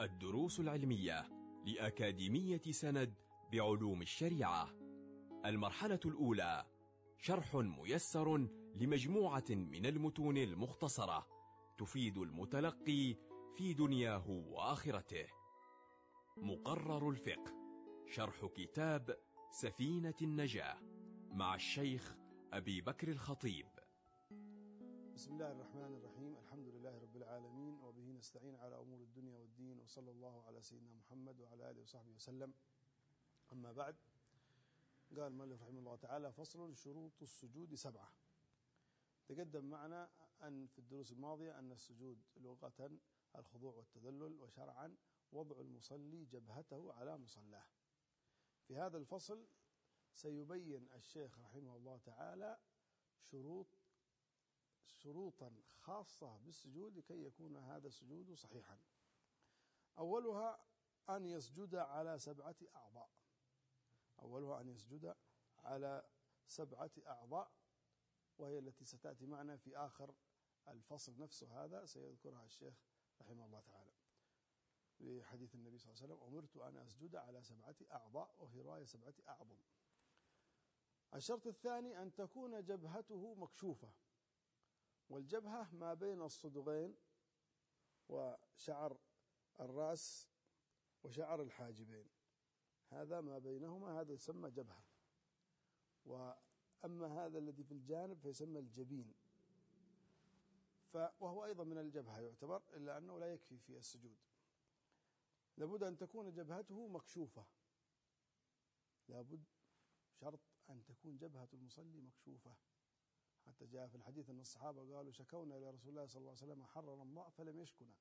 الدروس العلمية لأكاديمية سند بعلوم الشريعة. المرحلة الأولى شرح ميسر لمجموعة من المتون المختصرة تفيد المتلقي في دنياه وآخرته. مقرر الفقه شرح كتاب سفينة النجاة مع الشيخ أبي بكر الخطيب. بسم الله الرحمن الرحيم الحمد لله رب العالمين وبه نستعين على أمور الدنيا والدين وصلى الله على سيدنا محمد وعلى آله وصحبه وسلم. أما بعد قال المؤلف رحمه الله تعالى فصل شروط السجود سبعة. تقدم معنا أن في الدروس الماضية أن السجود لغة الخضوع والتذلل وشرعا وضع المصلي جبهته على مصلاه. في هذا الفصل سيبين الشيخ رحمه الله تعالى شروط شروطا خاصة بالسجود لكي يكون هذا السجود صحيحا. أولها أن يسجد على سبعة أعضاء. أولها أن يسجد على سبعة أعضاء وهي التي ستأتي معنا في آخر الفصل نفسه هذا سيذكرها الشيخ رحمه الله تعالى. في حديث النبي صلى الله عليه وسلم أمرت أن أسجد على سبعة أعضاء وفي رواية سبعة أعظم. الشرط الثاني أن تكون جبهته مكشوفة. والجبهة ما بين الصدغين وشعر الرأس وشعر الحاجبين. هذا ما بينهما هذا يسمى جبهة. وأما هذا الذي في الجانب فيسمى الجبين. وهو أيضا من الجبهة يعتبر إلا أنه لا يكفي في السجود. لابد أن تكون جبهته مكشوفة. لابد شرط أن تكون جبهة المصلي مكشوفة. حتى جاء في الحديث أن الصحابة قالوا شكونا إلى رسول الله صلى الله عليه وسلم حر رمضاء فلم يشكنا.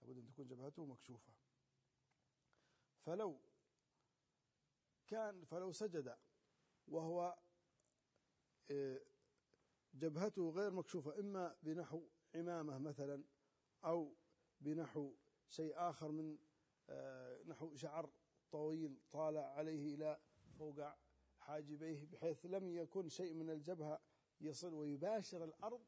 لابد أن تكون جبهته مكشوفة. فلو كان فلو سجد وهو جبهته غير مكشوفة إما بنحو عمامة مثلا أو بنحو شيء آخر من نحو شعر طويل طالع عليه إلى فوق حاجبيه بحيث لم يكن شيء من الجبهة يصل ويباشر الأرض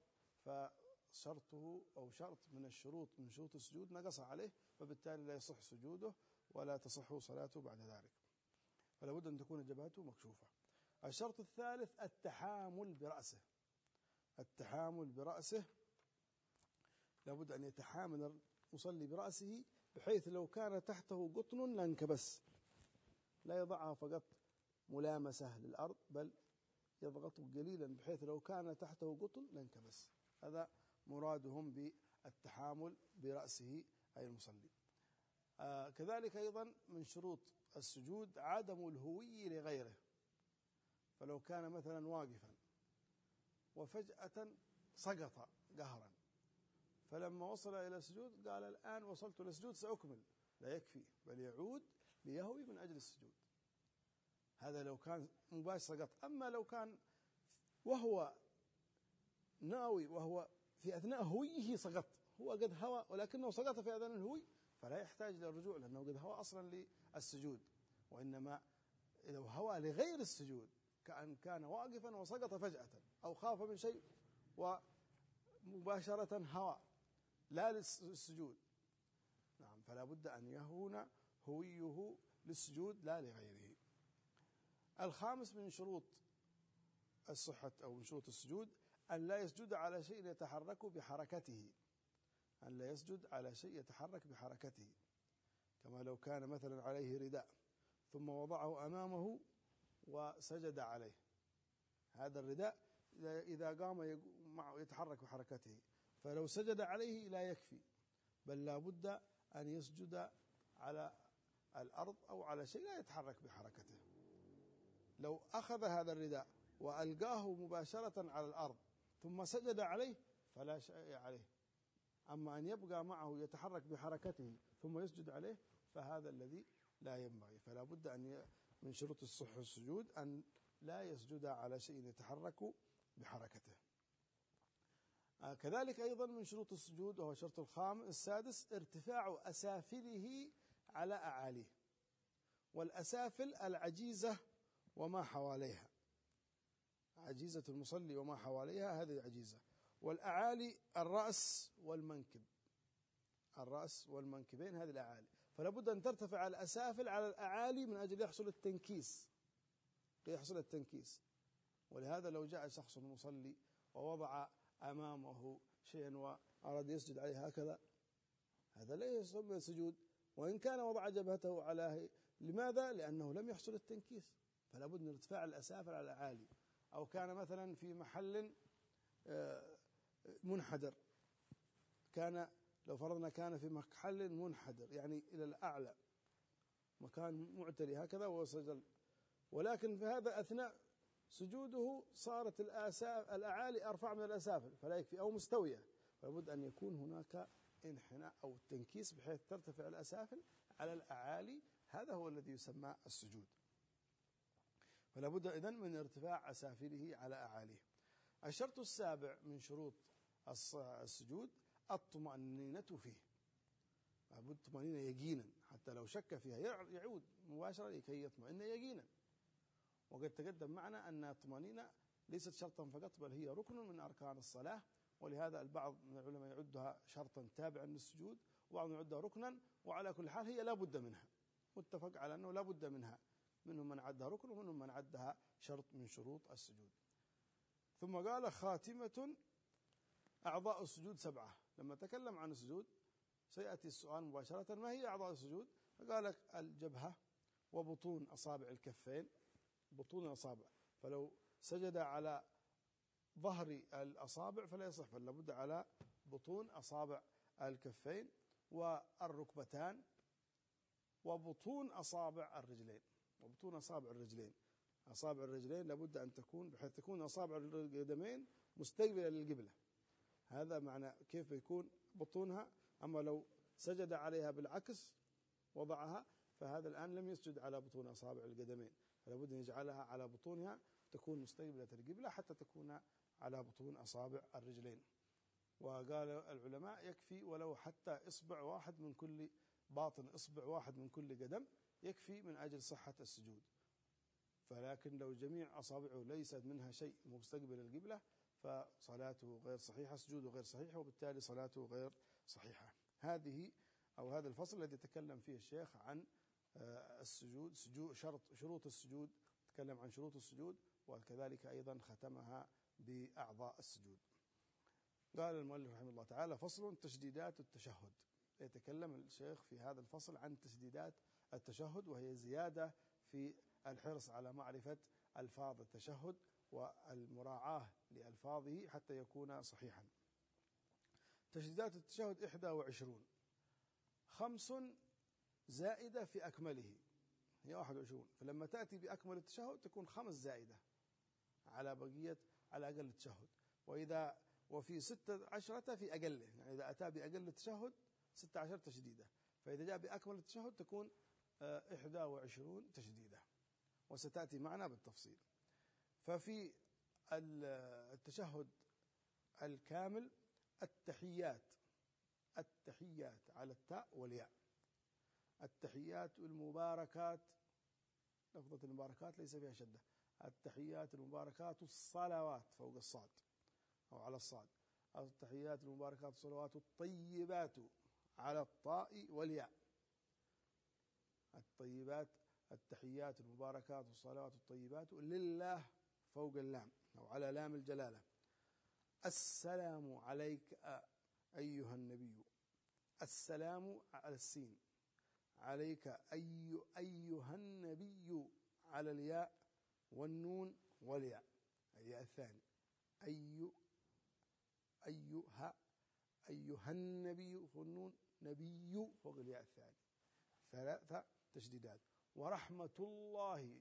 فشرطه أو شرط من الشروط من شروط السجود نقص عليه فبالتالي لا يصح سجوده ولا تصح صلاته بعد ذلك. فلا بد أن تكون جبهته مكشوفة. الشرط الثالث التحامل برأسه. التحامل برأسه. لابد أن يتحامل المصلي برأسه بحيث لو كان تحته قطن لانكبس. لا يضعها فقط ملامسة للأرض بل يضغط قليلا بحيث لو كان تحته قطن لانكبس. هذا مرادهم بالتحامل برأسه أي المصلي. آه كذلك أيضا من شروط السجود عدم الهوي لغيره. فلو كان مثلا واقفا وفجأة سقط قهرا فلما وصل إلى السجود قال الآن وصلت إلى السجود سأكمل. لا يكفي بل يعود ليهوي من أجل السجود. هذا لو كان مباشر سقط أما لو كان وهو ناوي وهو في أثناء هويه سقط. هو قد هوى ولكنه سقط في أذان الهوي فلا يحتاج للرجوع لأنه قد هوى أصلا للسجود. وإنما لو هوى لغير السجود كأن كان واقفا وسقط فجأة أو خاف من شيء ومباشرة هوى لا للسجود. نعم فلا بد أن يهون هويه للسجود لا لغيره. الخامس من شروط الصحة أو من شروط السجود أن لا يسجد على شيء يتحرك بحركته. أن لا يسجد على شيء يتحرك بحركته. كما لو كان مثلا عليه رداء ثم وضعه أمامه وسجد عليه. هذا الرداء إذا قام يتحرك بحركته. فلو سجد عليه لا يكفي. بل لا بد أن يسجد على الأرض أو على شيء لا يتحرك بحركته. لو أخذ هذا الرداء وألقاه مباشرة على الأرض ثم سجد عليه فلا شيء عليه. أما أن يبقى معه يتحرك بحركته ثم يسجد عليه فهذا الذي لا ينبغي. فلا بد أن من شروط الصح السجود أن لا يسجد على شيء يتحرك بحركته. آه كذلك أيضا من شروط السجود وهو الشرط الخامس السادس ارتفاع أسافله على أعاليه. والأسافل العجيزة وما حواليها. عجيزة المصلي وما حواليها هذه عجيزة. والأعالي الرأس والمنكب. الرأس والمنكبين هذه الأعالي. فلا بد أن ترتفع الأسافل على الأعالي من أجل يحصل التنكيس. يحصل التنكيس. ولهذا لو جاء شخص مصلي ووضع أمامه شيئا وأراد يسجد عليه هكذا هذا لا يسمى سجود. وإن كان وضع جبهته على لماذا؟ لأنه لم يحصل التنكيس. فلا بد من ارتفاع الأسافل على الأعالي أو كان مثلا في محل آه، منحدر. كان لو فرضنا كان في محل منحدر يعني إلى الأعلى. مكان معتري هكذا وسجل ولكن في هذا أثناء سجوده صارت الآساف الأعالي أرفع من الأسافل فلا يكفي أو مستوية. فلابد أن يكون هناك انحناء أو تنكيس بحيث ترتفع الأسافل على الأعالي. هذا هو الذي يسمى السجود. فلا بد إذن من ارتفاع أسافله على أعاليه. الشرط السابع من شروط السجود الطمأنينة فيه. لابد طمأنينة يقينا حتى لو شك فيها. يعود مباشرة لكي يطمئن يقينا. وقد تقدم معنا أن الطمأنينة ليست شرطا فقط بل هي ركن من أركان الصلاة. ولهذا البعض من العلماء يعدها شرطا تابعا للسجود وبعضهم يعدها ركنا وعلى كل حال هي لا بد منها. متفق على أنه لا بد منها. منهم من عدها ركن ومنهم من عدها شرط من شروط السجود. ثم قال خاتمة أعضاء السجود سبعة. لما تكلم عن السجود سيأتي السؤال مباشرة ما هي أعضاء السجود؟ فقال لك الجبهة وبطون أصابع الكفين. بطون الأصابع. فلو سجد على ظهر الأصابع فلا يصح فلا بد على بطون أصابع الكفين والركبتان وبطون أصابع الرجلين. وبطون أصابع الرجلين. أصابع الرجلين لابد أن تكون بحيث تكون أصابع القدمين مستقبلة للقبلة. هذا معنى كيف يكون بطونها. أما لو سجد عليها بالعكس وضعها فهذا الآن لم يسجد على بطون أصابع القدمين فلا بد أن يجعلها على بطونها تكون مستقبلة القبلة حتى تكون على بطون أصابع الرجلين. وقال العلماء يكفي ولو حتى إصبع واحد من كل باطن إصبع واحد من كل قدم يكفي من أجل صحة السجود. فلكن لو جميع أصابعه ليست منها شيء مستقبل القبلة فصلاته غير صحيحة سجوده غير صحيح وبالتالي صلاته غير صحيحة. هذه أو هذا الفصل الذي تكلم فيه الشيخ عن آه، السجود سجود شرط شروط السجود تكلم عن شروط السجود وكذلك أيضا ختمها بأعضاء السجود. قال المؤلف رحمه الله تعالى فصل تشديدات التشهد. يتكلم الشيخ في هذا الفصل عن تشديدات التشهد وهي زيادة في الحرص على معرفة ألفاظ التشهد والمراعاة لألفاظه حتى يكون صحيحا. تشديدات التشهد 21 خمس زائدة في أكمله. هي 21 فلما تأتي بأكمل التشهد تكون خمس زائدة على بقية على أقل التشهد. وإذا وفي ستة عشرة في أقله. يعني إذا أتى بأقل التشهد ستة عشر تشديدة. فإذا جاء بأكمل التشهد تكون آه، إحدى وعشرون تشديدة وستأتي معنا بالتفصيل. ففي التشهد الكامل التحيات التحيات على التاء والياء. التحيات المباركات لفظة المباركات ليس فيها شدة. التحيات المباركات الصلوات فوق الصاد أو على الصاد. التحيات المباركات الصلوات الطيبات على الطاء والياء. الطيبات التحيات المباركات والصلوات الطيبات لله فوق اللام أو على لام الجلالة. السلام عليك أيها النبي. السلام على السين. عليك أي أيها النبي. على الياء والنون والياء. الياء الثاني. أي أيها أيها النبي. فوق النون نبي فوق الياء الثاني. ثلاثة تشديدات ورحمة الله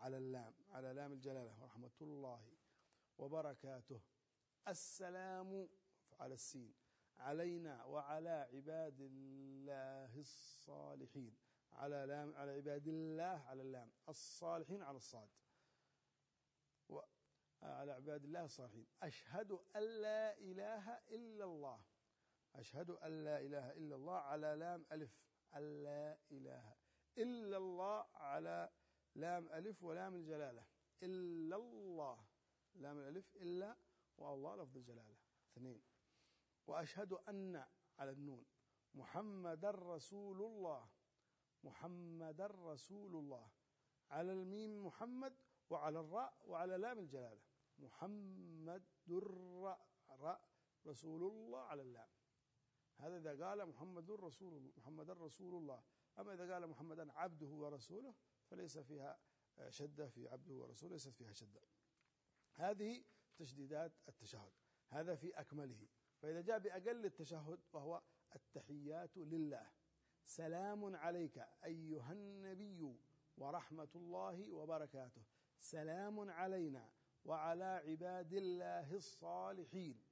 على اللام على لام الجلالة ورحمة الله وبركاته. السلام على السين. علينا وعلى عباد الله الصالحين. على لام على عباد الله على اللام. الصالحين على الصاد. على عباد الله الصالحين. أشهد أن لا إله إلا الله. أشهد أن لا إله إلا الله على لام ألف. أن لا إله إلا الله على لام ألف ولام الجلالة. إلا الله. لام الألف إلا والله لفظ الجلالة. اثنين. وأشهد أن على النون محمد رسول الله. محمد رسول الله. على الميم محمد وعلى الراء وعلى لام الجلالة. محمد الراء راء رسول الله على اللام. هذا إذا قال محمد رسول محمد رسول الله. أما إذا قال محمدا عبده ورسوله فليس فيها شدة في عبده ورسوله ليست فيها شدة. هذه تشديدات التشهد هذا في أكمله. فإذا جاء بأقل التشهد وهو التحيات لله. سلام عليك أيها النبي ورحمة الله وبركاته. سلام علينا وعلى عباد الله الصالحين.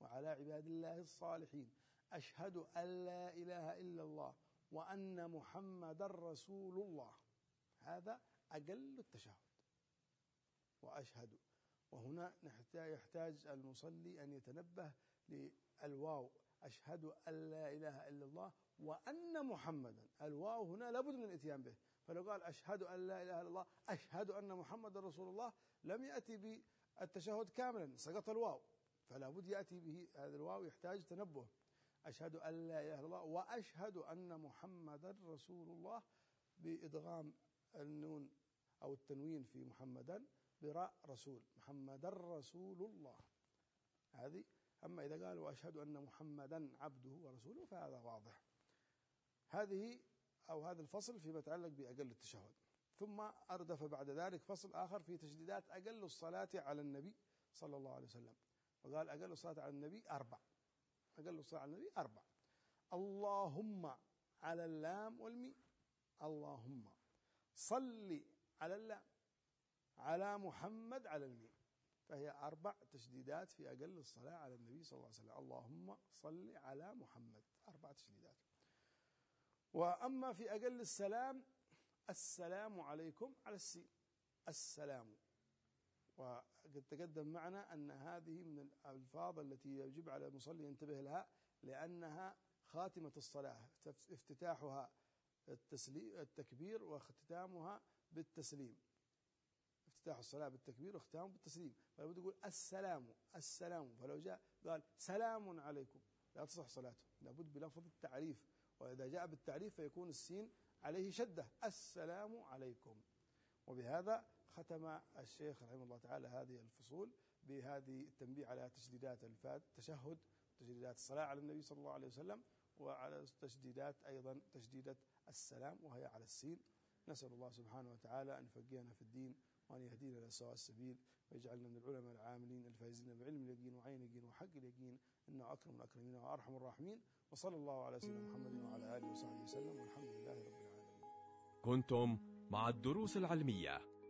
وعلى عباد الله الصالحين. أشهد أن لا إله إلا الله وأن محمد رسول الله. هذا أقل التشهد وأشهد. وهنا يحتاج المصلي أن يتنبه للواو. أشهد أن لا إله إلا الله وأن محمدا. الواو هنا لابد من الإتيان به. فلو قال أشهد أن لا إله إلا الله أشهد أن محمد رسول الله لم يأتي بالتشهد كاملا سقط الواو. فلا بد يأتي به هذا الواو يحتاج تنبه. أشهد أن لا إله إلا الله وأشهد أن محمدا رسول الله بإدغام النون أو التنوين في محمدا براء رسول. محمدا رسول الله هذه أما إذا قال وأشهد أن محمدا عبده ورسوله فهذا واضح. هذه أو هذا الفصل فيما يتعلق بأقل التشهد. ثم أردف بعد ذلك فصل آخر في تشديدات أقل الصلاة على النبي صلى الله عليه وسلم. وقال أقل الصلاة على النبي أربع. أقل الصلاة على النبي أربع اللهم على اللام والمي اللهم صل على اللام. على محمد على الميم. فهي أربع تشديدات في أقل الصلاة على النبي صلى الله عليه وسلم. اللهم صل على محمد. أربع تشديدات. وأما في أقل السلام السلام عليكم على السين. السلام. وقد تقدم معنا أن هذه من الألفاظ التي يجب على المصلي ينتبه لها لأنها خاتمة الصلاة افتتاحها التكبير واختتامها بالتسليم. افتتاح الصلاة بالتكبير واختتامه بالتسليم. فلابد يقول السلام السلام فلو جاء قال سلام عليكم لا تصح صلاته. لابد بلفظ التعريف. وإذا جاء بالتعريف فيكون السين عليه شدة. السلام عليكم. وبهذا ختم الشيخ رحمه الله تعالى هذه الفصول بهذه التنبيه على تشديدات الفات التشهد تشديدات الصلاة على النبي صلى الله عليه وسلم وعلى تشديدات أيضا تشديدة السلام وهي على السين. نسأل الله سبحانه وتعالى أن يفقهنا في الدين وأن يهدينا إلى سواء السبيل ويجعلنا من العلماء العاملين الفائزين بعلم اليقين وعين اليقين وحق اليقين إنه أكرم الأكرمين وأرحم الراحمين. وصلى الله على سيدنا محمد وعلى آله وصحبه وسلم والحمد لله رب العالمين. كنتم مع الدروس العلمية.